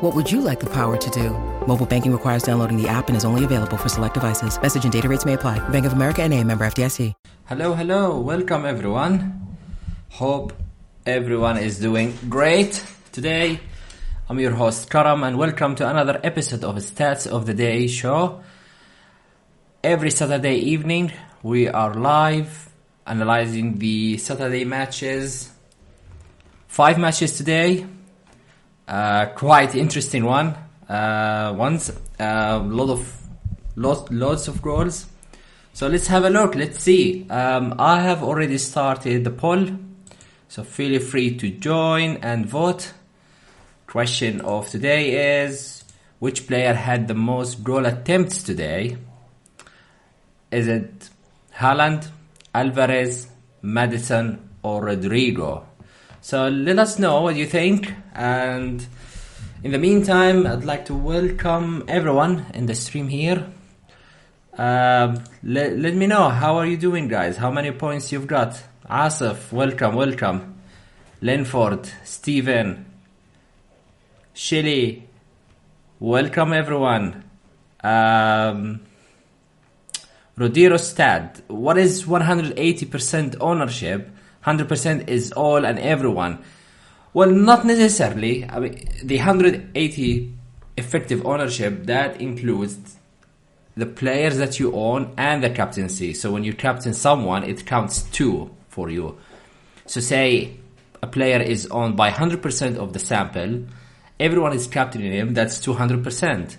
What would you like the power to do? Mobile banking requires downloading the app and is only available for select devices. Message and data rates may apply. Bank of America and a member FDIC. Hello, hello. Welcome everyone. Hope everyone is doing great today. I'm your host Karam and welcome to another episode of Stats of the Day show. Every Saturday evening we are live analyzing the Saturday matches. Five matches today. Uh, quite interesting one. Uh, ones. A uh, lot of lots, lots of goals. So let's have a look. Let's see. Um, I have already started the poll, so feel free to join and vote. Question of today is: Which player had the most goal attempts today? Is it Haaland, Alvarez, Maddison, or Rodrigo? So let us know what you think. And in the meantime, I'd like to welcome everyone in the stream here. Um, let, me know how are you doing, guys? How many points you've got? Asif, welcome, welcome. Lenford, Stephen, Shelly, welcome everyone. Um, Rodirostad, what is 180% ownership? 100% is all and everyone. Well, not necessarily. I mean, the 180 effective ownership that includes the players that you own and the captaincy. So when you captain someone, it counts two for you. So say a player is owned by 100% of the sample, everyone is captaining him, that's 200%.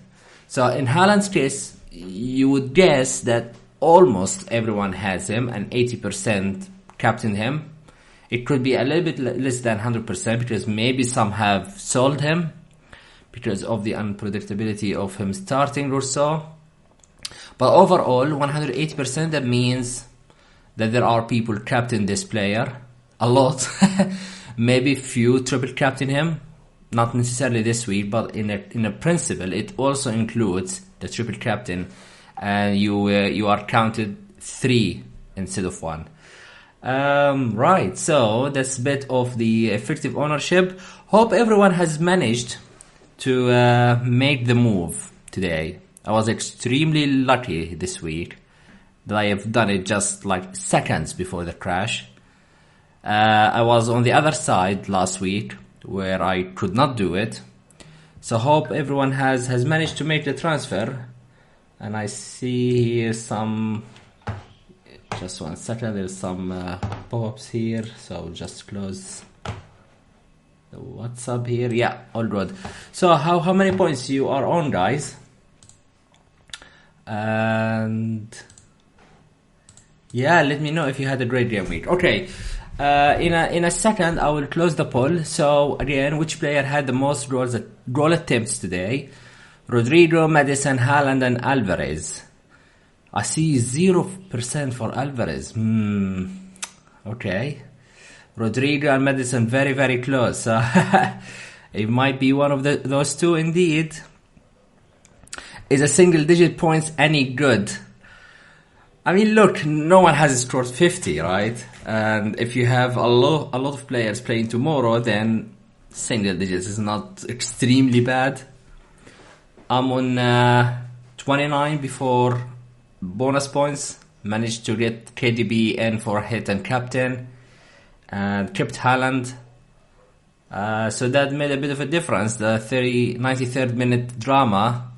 So in Haaland's case, you would guess that almost everyone has him and 80% captain him. It could be a little bit less than 100% because maybe some have sold him because of the unpredictability of him starting or so. But overall, 180% that means that there are people captain this player a lot. maybe few triple captain him, not necessarily this week, but in a in a principle, it also includes the triple captain, and you uh, you are counted three instead of one. Um, right, so that's a bit of the effective ownership. Hope everyone has managed to uh, make the move today. I was extremely lucky this week that I have done it just like seconds before the crash. Uh, I was on the other side last week where I could not do it. So hope everyone has, has managed to make the transfer. And I see here some just one second. There's some uh, pop-ups here so just close the whatsapp here. Yeah all good. So how how many points you are on guys? And yeah let me know if you had a great game week. Okay uh, in a in a second I will close the poll. So again which player had the most goals goal attempts today? Rodrigo Maddison Haaland and Alvarez I see 0% for Alvarez. Hmm. Okay. Rodrigo and Maddison very, very close. it might be one of the, those two indeed. Is a single digit points any good? I mean, look, no one has scored 50, right? And if you have a lot, a lot of players playing tomorrow, then single digits is not extremely bad. I'm on uh, 29 before bonus points. Managed to get KDB in for hit and captain, and kept Haaland. Uh, so that made a bit of a difference. The 30, 93rd minute drama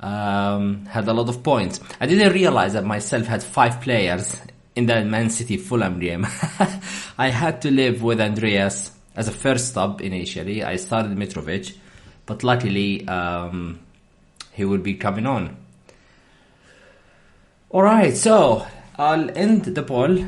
um, had a lot of points. I didn't realize that myself had five players in that Man City Fulham game. I had to live with Andreas as a first stop initially. I started Mitrovic, but luckily um, he will be coming on. Alright, so I'll end the poll.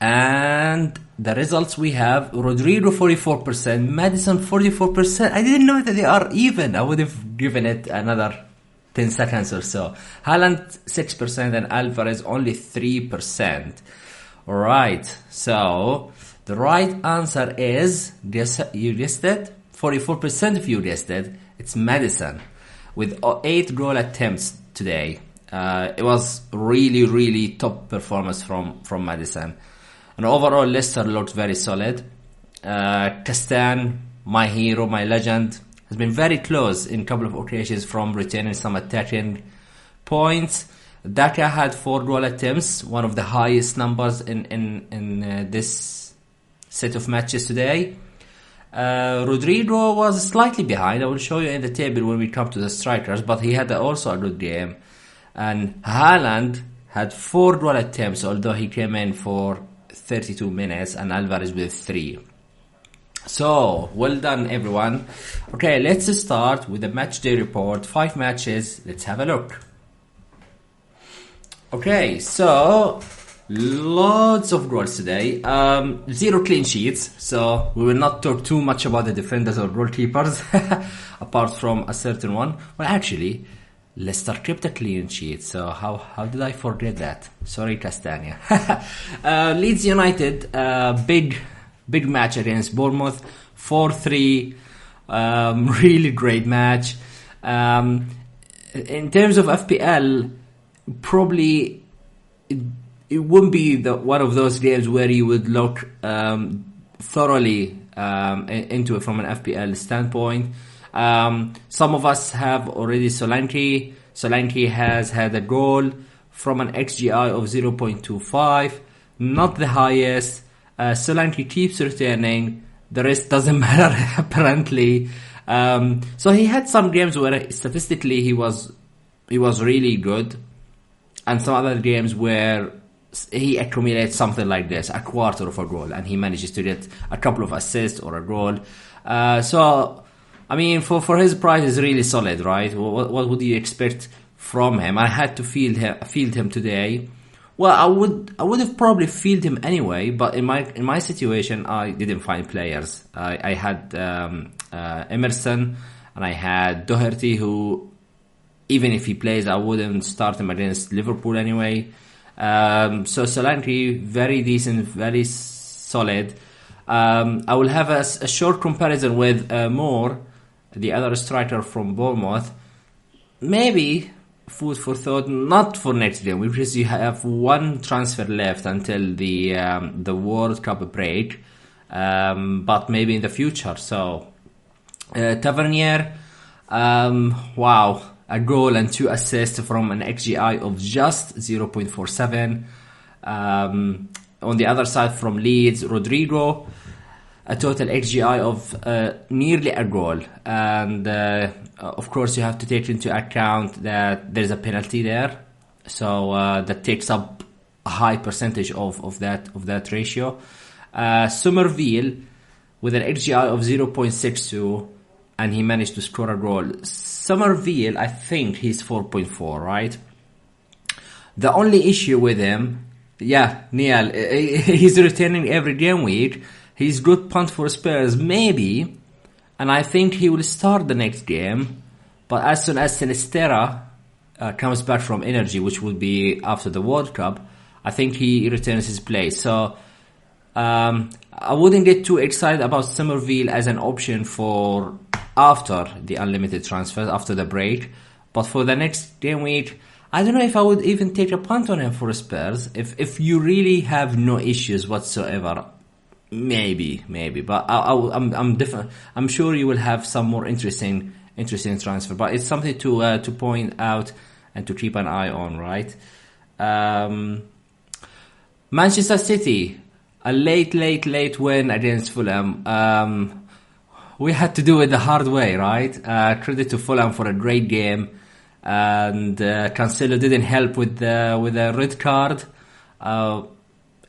And the results we have Rodrigo 44%, Maddison 44%. I didn't know that they are even. I would have given it another 10 seconds or so. Haaland 6% and Alvarez only 3%. Alright, so the right answer is, you guessed it, 44% of you guessed it, it's Maddison with 8 goal attempts today. Uh, it was really, really top performance from, from Maddison. And overall, Leicester looked very solid. Uh, Castagne, my hero, my legend, has been very close in a couple of occasions from retaining some attacking points. Daka had four goal attempts, one of the highest numbers in in in uh, this set of matches today. Uh, Rodrigo was slightly behind. I will show you in the table when we come to the strikers, but he had also a good game. And Haaland had four goal attempts, although he came in for 32 minutes, and Alvarez with three. So, well done everyone. Okay, let's start with the match day report. Five matches, let's have a look. Okay, so lots of goals today. Um, zero clean sheets, so we will not talk too much about the defenders or goalkeepers, apart from a certain one. Well, actually, Leicester kept a clean sheet, so how how did I forget that? Sorry, Castagne. uh, Leeds United, uh, big big match against Bournemouth, four three, um, really great match. Um, in terms of FPL, probably it, it wouldn't be the, one of those games where you would look um, thoroughly um, into it from an FPL standpoint. Um, some of us have already Solanke. Solanke has had a goal from an XGI of 0.25, not the highest. Uh, Solanke keeps returning. The rest doesn't matter apparently. Um, so he had some games where statistically he was he was really good, and some other games where he accumulates something like this, a quarter of a goal, and he manages to get a couple of assists or a goal. Uh, so I mean, for, for his price, is really solid, right? What, what would you expect from him? I had to field him, field him today. Well, I would I would have probably field him anyway, but in my in my situation, I didn't find players. I, I had um, uh, Emerson and I had Doherty, who even if he plays, I wouldn't start him against Liverpool anyway. Um, so Solanke, very decent, very solid. Um, I will have a, a short comparison with uh, Moore the other striker from Bournemouth. Maybe food for thought, not for next year, because you have one transfer left until the um, the World Cup break, um, but maybe in the future. So, uh, Tavernier, um, wow, a goal and two assists from an XGI of just 0.47. Um, on the other side from Leeds, Rodrigo a total XGI of uh, nearly a goal. And uh, of course, you have to take into account that there's a penalty there, so uh, that takes up a high percentage of, of that of that ratio. Uh, Summerville with an XGI of 0.62, and he managed to score a goal. Summerville, I think he's 4.4, right? The only issue with him, yeah, Neil, he's returning every game week He's good punt for Spurs, maybe, and I think he will start the next game. But as soon as Sinisterra uh, comes back from energy, which will be after the World Cup, I think he returns his place. So um, I wouldn't get too excited about Summerville as an option for after the unlimited transfers, after the break. But for the next game week, I don't know if I would even take a punt on him for Spurs. If if you really have no issues whatsoever, maybe, maybe. But I, I, I'm I'm different. I'm sure you will have some more interesting interesting transfer. But it's something to uh, to point out and to keep an eye on, right? Um, Manchester City, a late, late, late win against Fulham. Um, we had to do it the hard way, right? Uh, credit to Fulham for a great game and uh, Cancelo didn't help with the with a red card. Uh,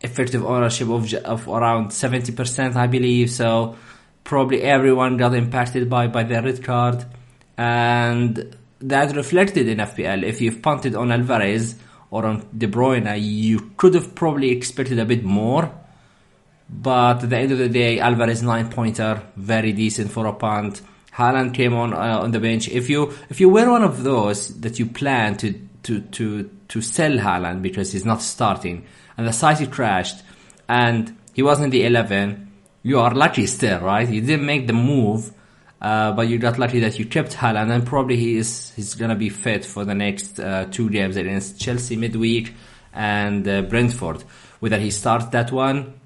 effective ownership of of around seventy percent, I believe. So probably everyone got impacted by by the red card, and that reflected in FPL. If you've punted on Alvarez or on De Bruyne, you could have probably expected a bit more. But at the end of the day, Alvarez nine pointer, very decent for a punt. Haaland came on uh, on the bench. If you if you were one of those that you plan to to to to sell Haaland because he's not starting and the site crashed and he wasn't the eleven, you are lucky still, right? You didn't make the move, uh, but you got lucky that you kept Haaland and probably he is he's gonna be fit for the next uh, two games against Chelsea midweek and uh, Brentford. Whether he starts that one,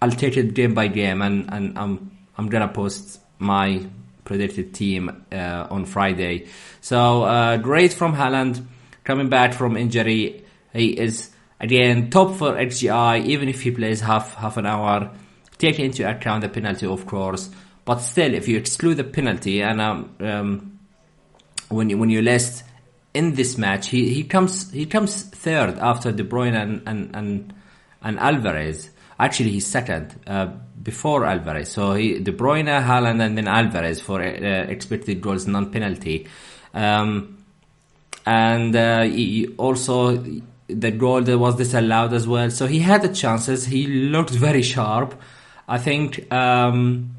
I'll take it game by game and and I'm I'm gonna post my predicted team uh, on Friday. So uh, great from Haaland coming back from injury. He is again top for XGI, even if he plays half half an hour. Take into account the penalty, of course, but still, if you exclude the penalty and um, um, when you, when you list in this match, he, he comes he comes third after De Bruyne and and and, and Alvarez. Actually, he's second uh, before Alvarez. So he, De Bruyne, Haaland, and then Alvarez for uh, expected goals, non-penalty. Um, and uh, also the goal that was disallowed as well. So he had the chances. He looked very sharp. I think um,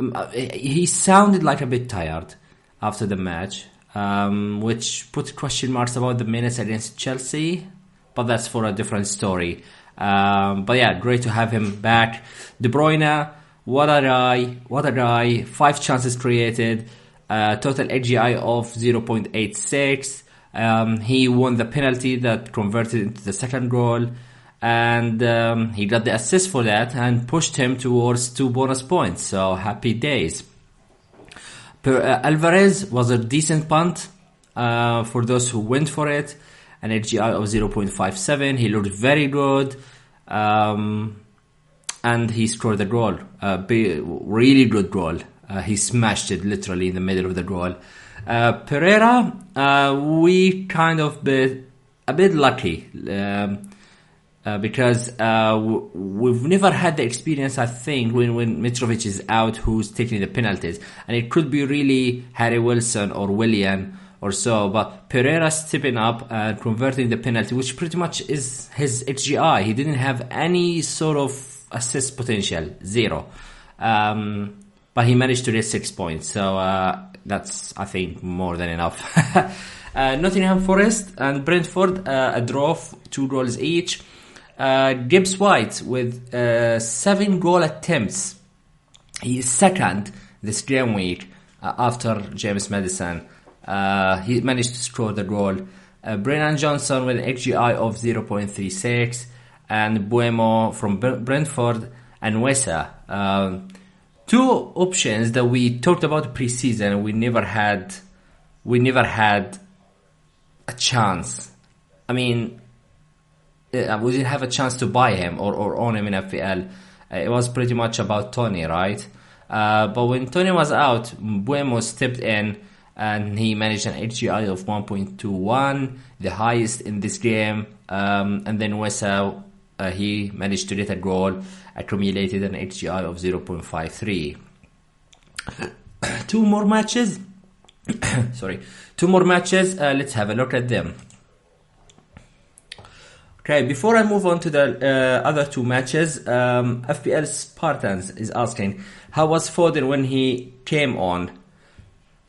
um he sounded like a bit tired after the match, um, which put question marks about the minutes against Chelsea. But that's for a different story. Um, but yeah, great to have him back. De Bruyne, what a guy, what a guy. Five chances created, uh, total XGI of 0.86. Um, he won the penalty that converted into the second goal, and um, he got the assist for that and pushed him towards two bonus points. So happy days. Per, uh, Alvarez was a decent punt uh, for those who went for it an XGI of 0.57. He looked very good. Um, and he scored the goal, a big, really good goal. Uh, he smashed it literally in the middle of the goal. Uh, Pereira, uh, we kind of bit a bit lucky um, uh, because uh, w- we've never had the experience. I think when when Mitrovic is out, who's taking the penalties, and it could be really Harry Wilson or Willian or so. But Pereira stepping up and converting the penalty, which pretty much is his XGI. He didn't have any sort of assist potential, zero. Um, but he managed to get six points. So uh, that's, I think, more than enough. uh, Nottingham Forest and Brentford, uh, a draw, two goals each. Uh, Gibbs White with uh, seven goal attempts. He is second this game week uh, after James Maddison. Uh, he managed to score the goal. Brennan Johnson with an XGI of 0.36 and Mbeumo from Brentford and Wissa. Um, two options that we talked about preseason. We never had, we never had a chance. I mean, uh, we didn't have a chance to buy him or, or own him in FPL. Uh, it was pretty much about Tony, right? Uh, but when Tony was out, Mbeumo stepped in and he managed an XGI of 1.21, the highest in this game. Um, and then Wissa, uh, he managed to get a goal, accumulated an XGI of 0.53. two more matches. Sorry, two more matches. Uh, let's have a look at them. Okay, before I move on to the uh, other two matches, um, FPL Spartans is asking, how was Foden when he came on?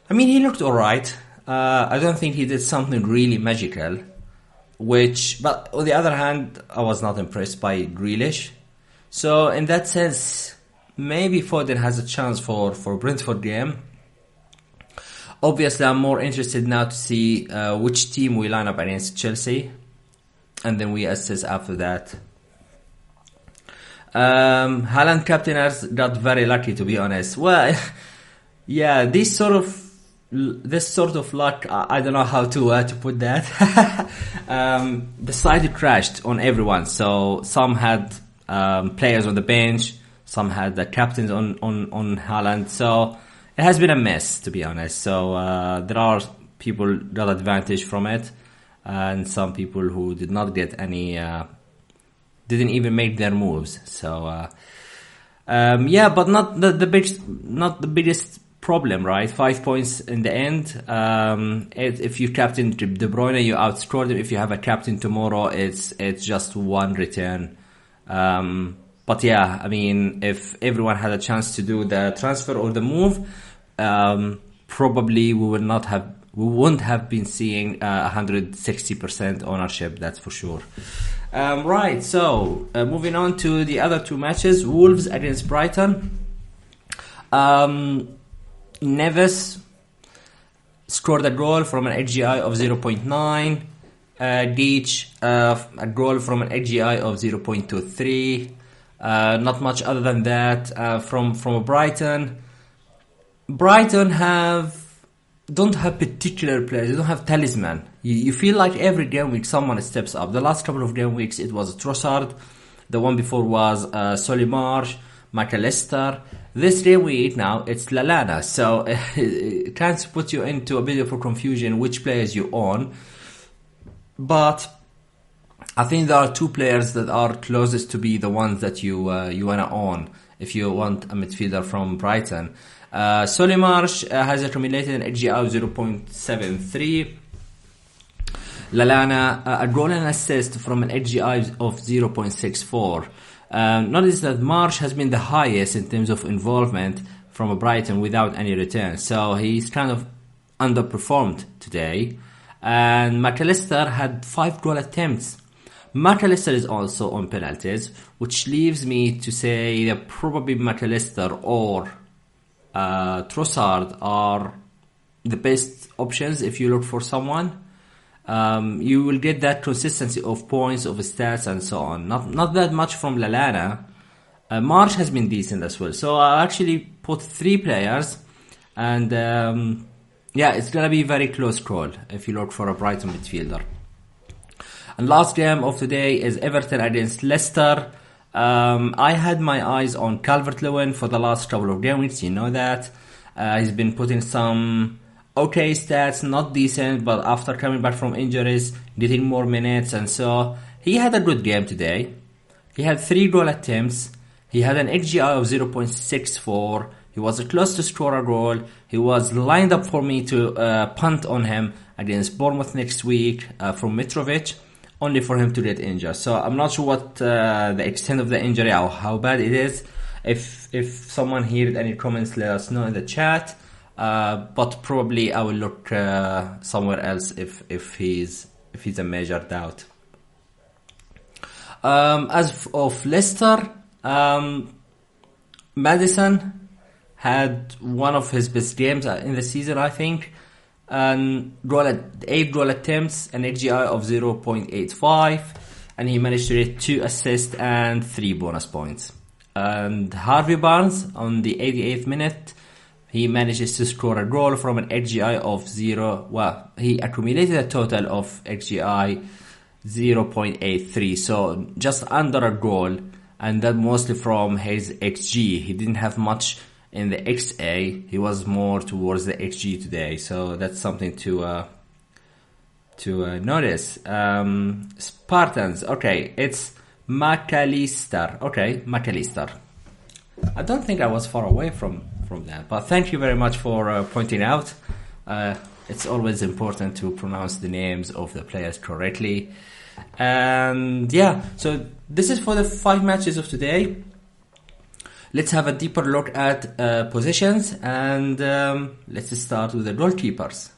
I mean, he looked alright. Uh, I don't think he did something really magical. Which, but on the other hand, I was not impressed by Grealish. So in that sense, maybe Foden has a chance for for Brentford game. Obviously, I'm more interested now to see uh, which team we line up against Chelsea, and then we assess after that. Um, Haaland captainers got very lucky, to be honest. Well, yeah, this sort of this sort of luck, I don't know how to uh, to put that. um, the side crashed on everyone. So some had um, players on the bench, some had the captains on on on Haaland. So it has been a mess, to be honest. So uh, there are people got advantage from it, and some people who did not get any, uh, didn't even make their moves. So uh, um, yeah, but not the the big, not the biggest problem, right? Five points in the end. Um, if you captain De Bruyne, you outscore them. If you have a captain tomorrow, it's it's just one return. Um, but yeah, I mean, if everyone had a chance to do the transfer or the move, um, probably we would not have, we wouldn't have been seeing uh, 160% ownership. That's for sure. Um, right. So uh, moving on to the other two matches, Wolves against Brighton. Um, Neves scored a goal from an XGI of 0.9. Uh, Deitch, uh, a goal from an XGI of 0.23. Uh, not much other than that uh, from from Brighton. Brighton have don't have particular players. They don't have talisman. You, you feel like every game week someone steps up. The last couple of game weeks it was Trossard. The one before was uh, Solly-March, McAllister. This day we now it's Lallana, so it kind of puts you into a bit of a confusion which players you own. But I think there are two players that are closest to be the ones that you uh, you wanna own if you want a midfielder from Brighton. Uh, Solly-March uh, has accumulated an XGI of 0.73. Lallana, uh, a goal and assist from an XGI of 0.64. Um, notice that March has been the highest in terms of involvement from Brighton without any return. So he's kind of underperformed today. And McAllister had five goal attempts. McAllister is also on penalties, which leaves me to say that probably McAllister or uh, Trossard are the best options if you look for someone um, you will get that consistency of points, of stats, and so on. Not not that much from Lallana. Uh, March has been decent as well. So I actually put three players, and um, yeah, it's gonna be a very close call if you look for a Brighton midfielder. And last game of the day is Everton against Leicester. Um, I had my eyes on Calvert Lewin for the last couple of games. You know that uh, he's been putting some okay stats, not decent, but after coming back from injuries, getting more minutes, and so he had a good game today. He had three goal attempts. He had an XGI of 0.64. He was close to score a goal. He was lined up for me to uh, punt on him against Bournemouth next week uh, from Mitrovic, only for him to get injured. So I'm not sure what uh, the extent of the injury or how bad it is. If if someone here any comments, let us know in the chat. Uh, but probably I will look uh, somewhere else if if he's if he's a major doubt. Um, as of Leicester, um, Maddison had one of his best games uh, in the season, I think. And goal at, eight goal attempts, an XGI of 0.85, and he managed to get two assists and three bonus points. And Harvey Barnes on the 88th minute he manages to score a goal from an XGI of zero. Well, he accumulated a total of XGI 0.83, so just under a goal, and that mostly from his XG. He didn't have much in the XA. He was more towards the XG today, so that's something to uh, to uh, notice. Um, Spartans, okay, it's McAllister. Okay, McAllister. I don't think I was far away from from that. But thank you very much for uh, pointing out. Uh, it's always important to pronounce the names of the players correctly. And yeah, so this is for the five matches of today. Let's have a deeper look at uh, positions and um, let's start with the goalkeepers.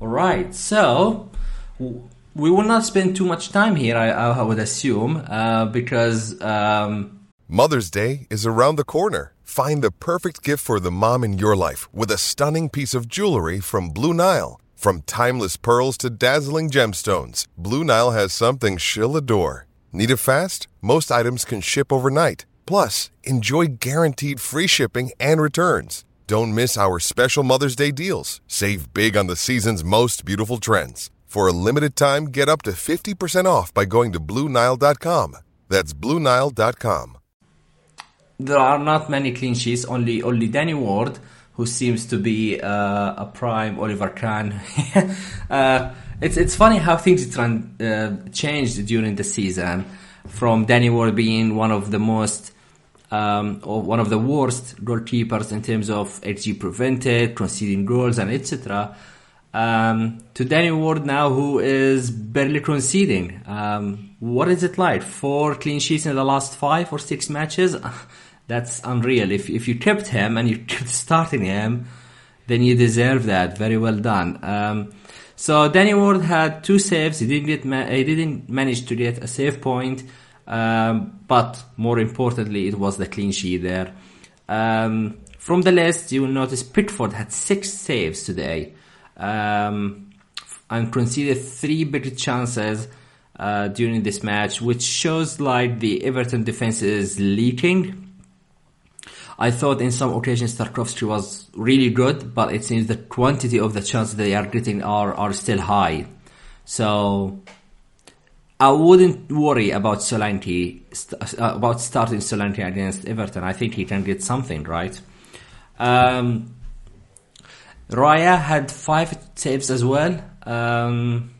All right, so we will not spend too much time here, I, I would assume, uh, because um, Mother's Day is around the corner. Find the perfect gift for the mom in your life with a stunning piece of jewelry from Blue Nile. From timeless pearls to dazzling gemstones, Blue Nile has something she'll adore. Need it fast? Most items can ship overnight. Plus, enjoy guaranteed free shipping and returns. Don't miss our special Mother's Day deals. Save big on the season's most beautiful trends. For a limited time, get up to 50% off by going to BlueNile.com. That's BlueNile.com. there are not many clean sheets. Only only Danny Ward, who seems to be uh, a prime Oliver Kahn. uh, it's it's funny how things tran- uh, changed during the season, from Danny Ward being one of the most um, or one of the worst goalkeepers in terms of XG prevented, conceding goals, and etc. Um, to Danny Ward now, who is barely conceding. Um, what is it like? Four clean sheets in the last five or six matches? That's unreal. If if you kept him and you kept starting him, then you deserve that. Very well done. Um, so Danny Ward had two saves. He didn't get ma- he didn't manage to get a save point, um, but more importantly, it was the clean sheet there. Um, from the list, you will notice Pickford had six saves today, um, and conceded three big chances uh, during this match, which shows like the Everton defense is leaking. I thought in some occasions Tarkowski was really good, but it seems the quantity of the chances they are getting are, are still high. So I wouldn't worry about Solanke st- uh, about starting Solanke against Everton. I think he can get something right. Um, Raya had five saves as well, um,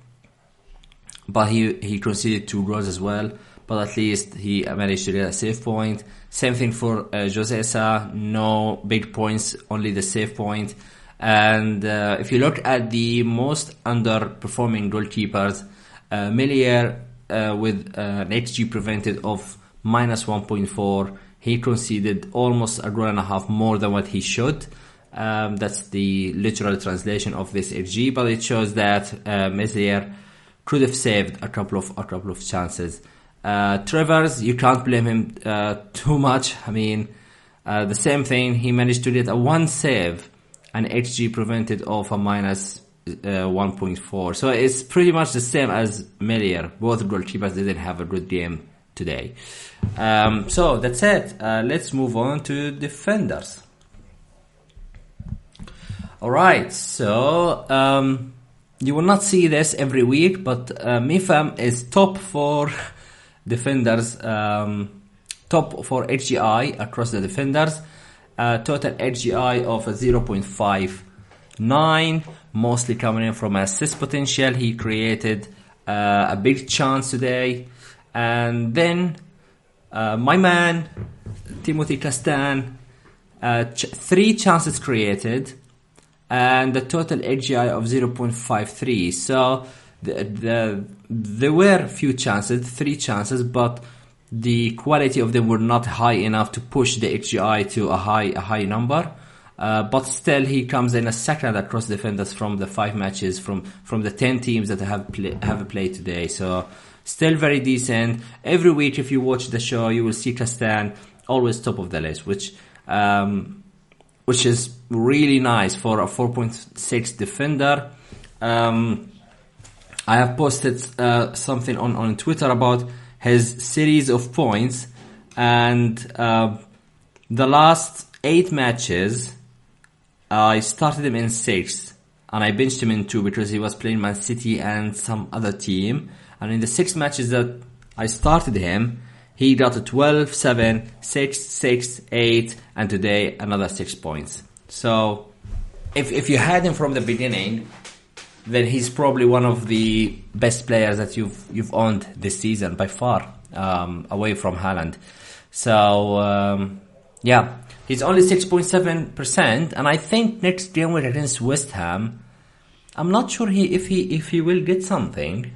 but he he conceded two goals as well. But at least he managed to get a save point. Same thing for uh, José Sá, no big points, only the save point. And uh, if you look at the most underperforming goalkeepers, uh, Meslier uh, with uh, an XG prevented of minus 1.4, he conceded almost a goal and a half more than what he should. Um, that's the literal translation of this XG, but it shows that uh, could have saved a couple of a couple of chances. Uh, Travers, you can't blame him uh, too much. I mean, uh, the same thing. He managed to get a one save, and XG prevented of a minus, uh, 1.4. So it's pretty much the same as Meslier. Both goalkeepers didn't have a good game today. Um, so that's it. Uh, let's move on to defenders. All right. So um, you will not see this every week, but uh, Mepham is top for defenders, um, top for XGI across the defenders. Uh, total XGI of 0.59, mostly coming in from assist potential. He created uh, a big chance today. And then uh, my man, Timothy Castagne, uh, ch- three chances created and the total HGI of 0.53. So the, the, there were few chances, three chances, but the quality of them were not high enough to push the XGI to a high a high number. Uh, but still, he comes in a second across defenders from the five matches from from the ten teams that have play, have played today. So still very decent. Every week, if you watch the show, you will see Castagne always top of the list, which um, which is really nice for a 4.6 defender. Um, I have posted uh, something on, on Twitter about his series of points, and uh, the last eight matches, I started him in six, and I benched him in two because he was playing Man City and some other team. And in the six matches that I started him, he got a 12, 7, 6, 6, 8, and today another 6 points. So, if, if you had him from the beginning, then he's probably one of the best players that you've you've owned this season by far, um, away from Haaland. So um, yeah, he's only six point seven percent, and I think next game week against West Ham, I'm not sure he if he if he will get something,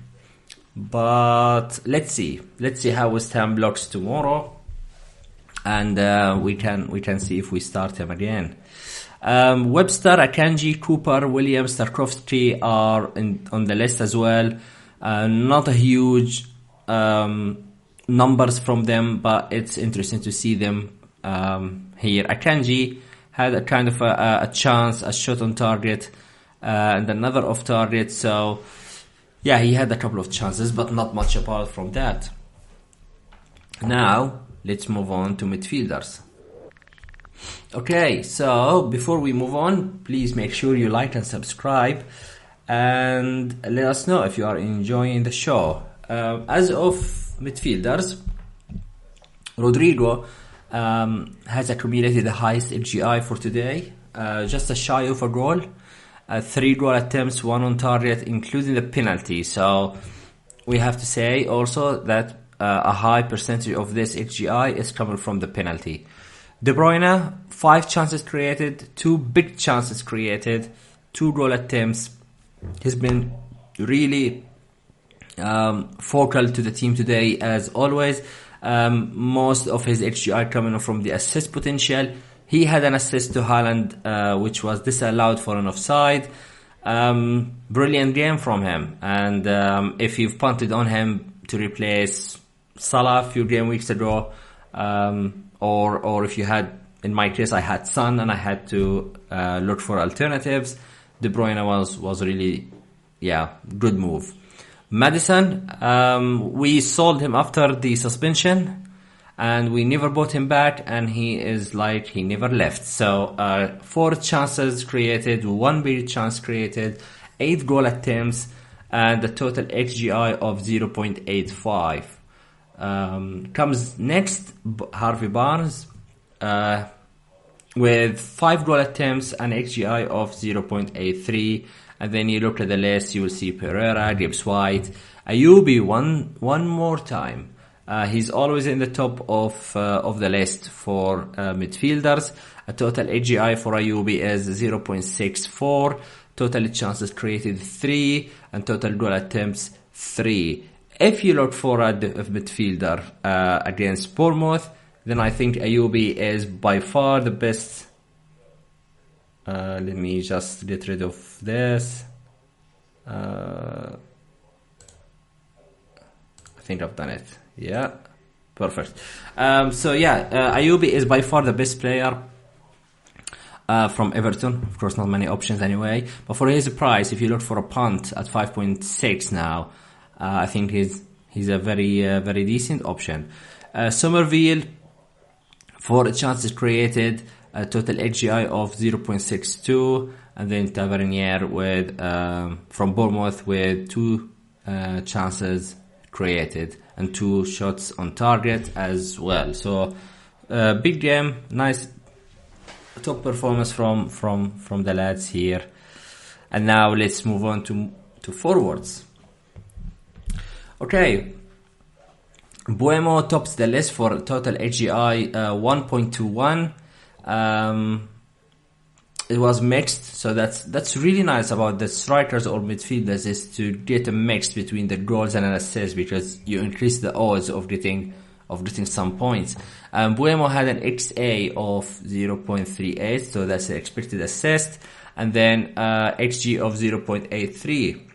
but let's see, let's see how West Ham blocks tomorrow, and uh, we can we can see if we start him again. Um, Webster, Akanji, Cooper, Williams, Tarkowski are in, on the list as well. Uh, not a huge um, numbers from them, but it's interesting to see them um, here. Akanji had a kind of a, a chance, a shot on target, uh, and another off target. So, yeah, he had a couple of chances, but not much apart from that. Now, let's move on to midfielders. Okay, so before we move on, please make sure you like and subscribe and let us know if you are enjoying the show. Uh, as of midfielders, Rodrigo um, has accumulated the highest XGI for today, uh, just a shy of a goal. Uh, three goal attempts, one on target, including the penalty. So we have to say also that uh, a high percentage of this XGI is coming from the penalty. De Bruyne, five chances created, two big chances created, two goal attempts. He's been really um, focal to the team today, as always. Um, most of his XGI coming from the assist potential. He had an assist to Haaland, uh, which was disallowed for an offside. Um, brilliant game from him. And um, if you've punted on him to replace Salah a few game weeks ago, um, or or if you had, in my case, I had Sun and I had to uh, look for alternatives. De Bruyne was was really, yeah, good move. Maddison um, we sold him after the suspension, and we never bought him back, and he is like he never left. So uh, four chances created, one big chance created, eight goal attempts, and a total XGI of 0.85. Um, comes next Harvey Barnes uh, with five goal attempts and XGI of 0.83. And then you look at the list, you will see Pereira, Gibbs White, Iwobi one one more time. Uh, he's always in the top of uh, of the list for uh, midfielders. A total XGI for Iwobi is 0.64. Total chances created 3 and total goal attempts 3. If you look for a midfielder uh, against Bournemouth, then I think Iwobi is by far the best. Uh, let me just get rid of this. Uh, I think I've done it. Yeah, perfect. Um, so yeah, uh, Iwobi is by far the best player uh, from Everton. Of course, not many options anyway. But for his price, if you look for a punt at 5.6 now, I think he's he's a very uh, very decent option. Uh, Summerville, four chances created, a total XGI of 0.62, and then Tavernier with um, from Bournemouth with two uh, chances created and two shots on target as well. So uh, big game, nice top performance from from from the lads here. And now let's move on to to forwards. Okay. Mbeumo tops the list for total XGI uh, 1.21. Um, it was mixed, so that's that's really nice about the strikers or midfielders is to get a mix between the goals and an assist because you increase the odds of getting of getting some points. Um, Mbeumo had an XA of 0.38, so that's the expected assist, and then uh, XG of 0.83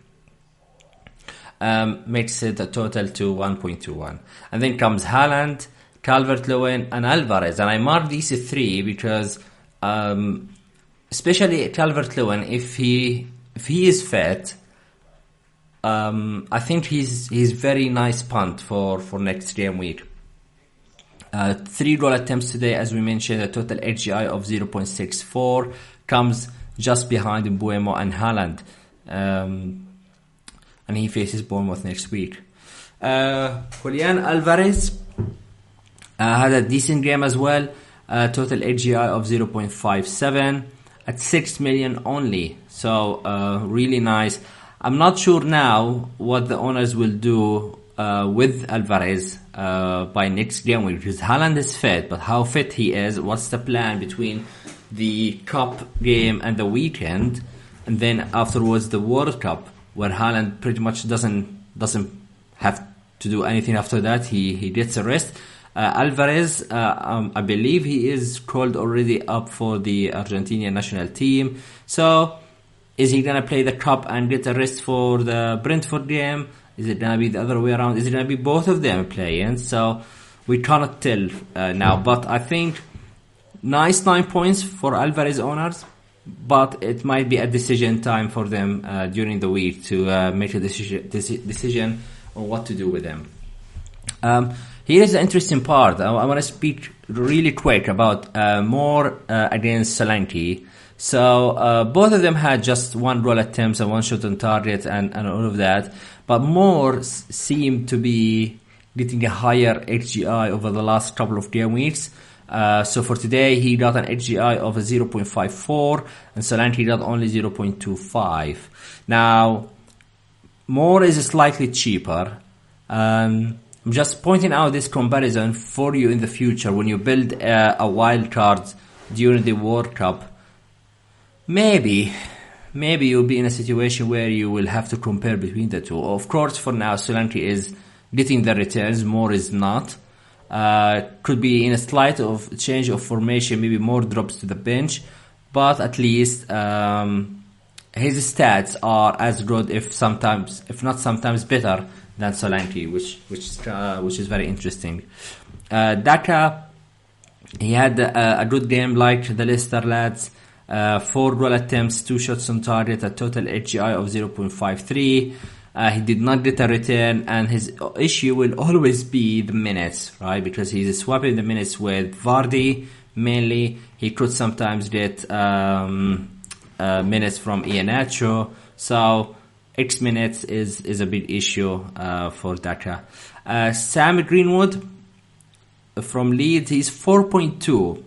um, makes it a total to 1.21. And then comes Haaland, Calvert-Lewin, and Alvarez. And I mark these three because, um, especially Calvert-Lewin, if he if he is fit, um, I think he's he's very nice punt for for next game week. Uh, three goal attempts today, as we mentioned, a total XGI of 0.64 comes just behind Mbeumo and Haaland. Um, and he faces Bournemouth next week. Uh, Julian Alvarez uh, had a decent game as well. Uh, total XGI of 0.57 at 6 million only. So, uh, really nice. I'm not sure now what the owners will do uh, with Alvarez uh, by next game week because Haaland is fit, but how fit he is, what's the plan between the cup game and the weekend, and then afterwards the World Cup where Haaland pretty much doesn't doesn't have to do anything after that. He he gets a rest. Uh, Alvarez, uh, um, I believe he is called already up for the Argentinian national team. So, is he gonna play the cup and get a rest for the Brentford game? Is it gonna be the other way around? Is it gonna be both of them playing? So, we cannot tell uh, now. But I think nice nine points for Alvarez owners, but it might be a decision time for them uh, during the week to uh, make a decision decision on what to do with them. Um, here is the interesting part. I, I want to speak really quick about uh, Moore uh, against Solanke. So uh, both of them had just one roll attempts and one shot on target and, and all of that. But Moore seemed to be getting a higher XGI over the last couple of game weeks. Uh, so for today, he got an XGI of a 0.54 and Solanke got only 0.25. Now, Moore is slightly cheaper. Um, I'm just pointing out this comparison for you in the future when you build uh, a wild card during the World Cup. Maybe, maybe you'll be in a situation where you will have to compare between the two. Of course, for now, Solanke is getting the returns, Moore is not. Uh, could be in a slight of change of formation, maybe Moore drops to the bench, but at least um, his stats are as good, if sometimes, if not sometimes better than Solanke, which which uh, which is very interesting. Uh, Daka, he had uh, a good game like the Leicester lads. Uh, four goal attempts, two shots on target, a total XGI of 0.53. Uh, he did not get a return, and his issue will always be the minutes, right? Because he's swapping the minutes with Vardy mainly. He could sometimes get um, uh, minutes from Iheanacho. So X minutes is is a big issue uh, for Daka. Uh, Sam Greenwood from Leeds, he's 4.2.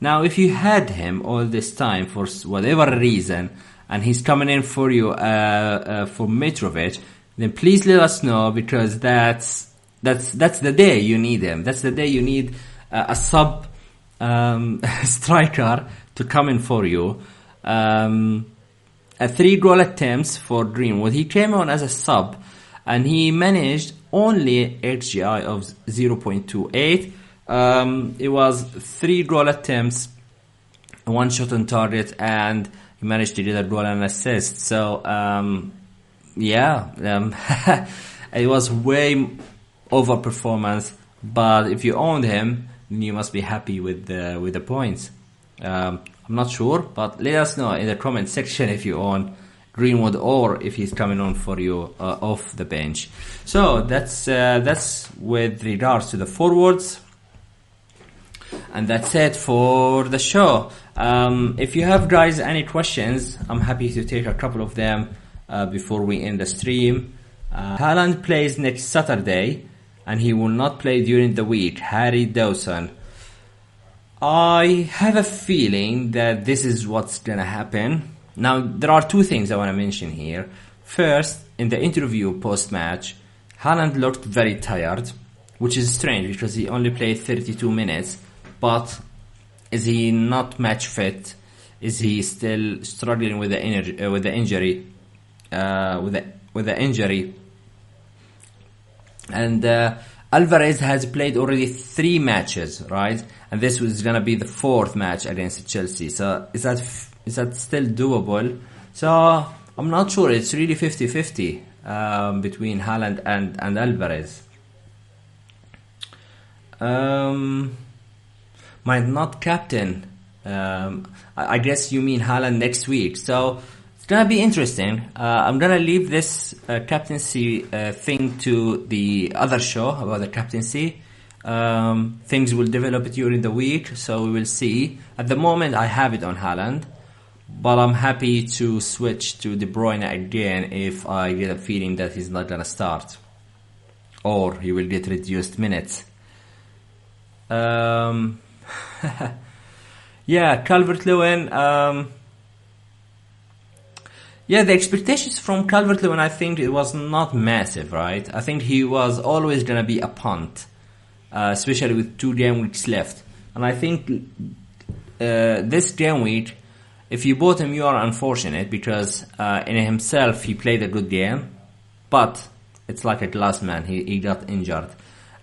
Now, if you had him all this time for whatever reason, and he's coming in for you uh, uh, for Mitrovic, then please let us know because that's that's that's the day you need him. That's the day you need uh, a sub um, striker to come in for you. Um, a three goal attempts for Greenwood. He came on as a sub, and he managed only XGI of 0.28. Um, it was three goal attempts, one shot on target, and he managed to do a goal and assist. So, um, yeah, um, it was way over performance. But if you owned him, then you must be happy with the with the points. Um, I'm not sure, but let us know in the comment section if you own Greenwood or if he's coming on for you uh, off the bench. So that's uh, that's with regards to the forwards. And that's it for the show. Um, if you have guys any questions, I'm happy to take a couple of them uh, before we end the stream. Uh, Haaland plays next Saturday, and he will not play during the week. Harry Dawson. I have a feeling that this is what's gonna happen. Now, there are two things I want to mention here. First, in the interview post match, Haaland looked very tired, which is strange because he only played 32 minutes. But is he not match fit? Is he still struggling with the energy, uh, with the injury, uh, with the with the injury? And uh, Alvarez has played already three matches, right? And this was gonna be the fourth match against Chelsea. So is that is that still doable? So I'm not sure. It's really 50-50 um, between Haaland and and Alvarez. Um, might not captain. Um, I, guess you mean Haaland next week. So it's gonna be interesting. Uh, I'm gonna leave this uh, captaincy uh, thing to the other show about the captaincy. Um, things will develop during the week, so we will see. At the moment, I have it on Haaland, but I'm happy to switch to De Bruyne again if I get a feeling that he's not gonna start, or he will get reduced minutes. Um, yeah, Calvert Lewin. Um, yeah, the expectations from Calvert Lewin, I think it was not massive, right? I think he was always gonna be a punt, uh, especially with two game weeks left. And I think uh, this game week, if you bought him, you are unfortunate because uh, in himself he played a good game, but it's like a glass man. He he got injured.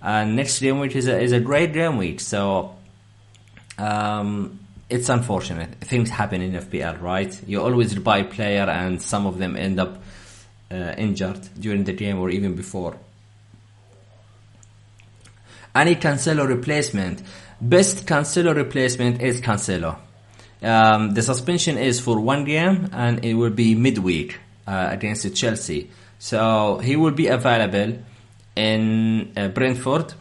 And next game week is a is a great game week, so um, it's unfortunate. Things happen in FPL, right? You always buy player, and some of them end up uh, injured during the game or even before. Any Cancelo replacement? Best Cancelo replacement is Cancelo. Um, the suspension is for one game and it will be midweek uh, against Chelsea. So he will be available in uh, Brentford.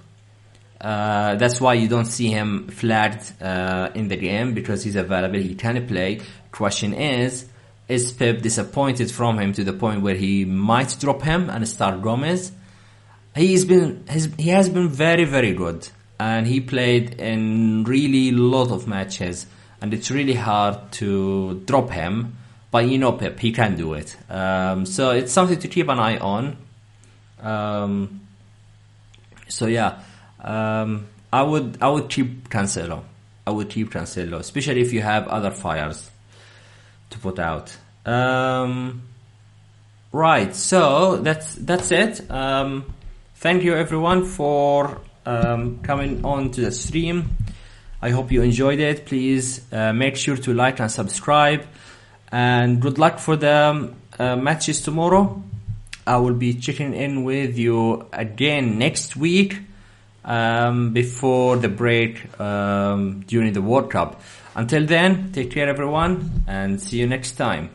Uh, that's why you don't see him flagged uh, in the game because he's available. He can play. Question is, is Pep disappointed from him to the point where he might drop him and start Gomez? He's been he has been very very good and he played in really lot of matches and it's really hard to drop him. But you know Pep, he can do it. Um, so it's something to keep an eye on. Um, so yeah, um, I would I would keep Cancelo. I would keep Cancelo, especially if you have other fires to put out. Um, right, so that's that's it. Um, thank you everyone for um, coming on to the stream. I hope you enjoyed it. Please uh, make sure to like and subscribe. And good luck for the uh, matches tomorrow. I will be checking in with you again next week um, before the break um, during the World Cup. Until then, take care everyone and see you next time.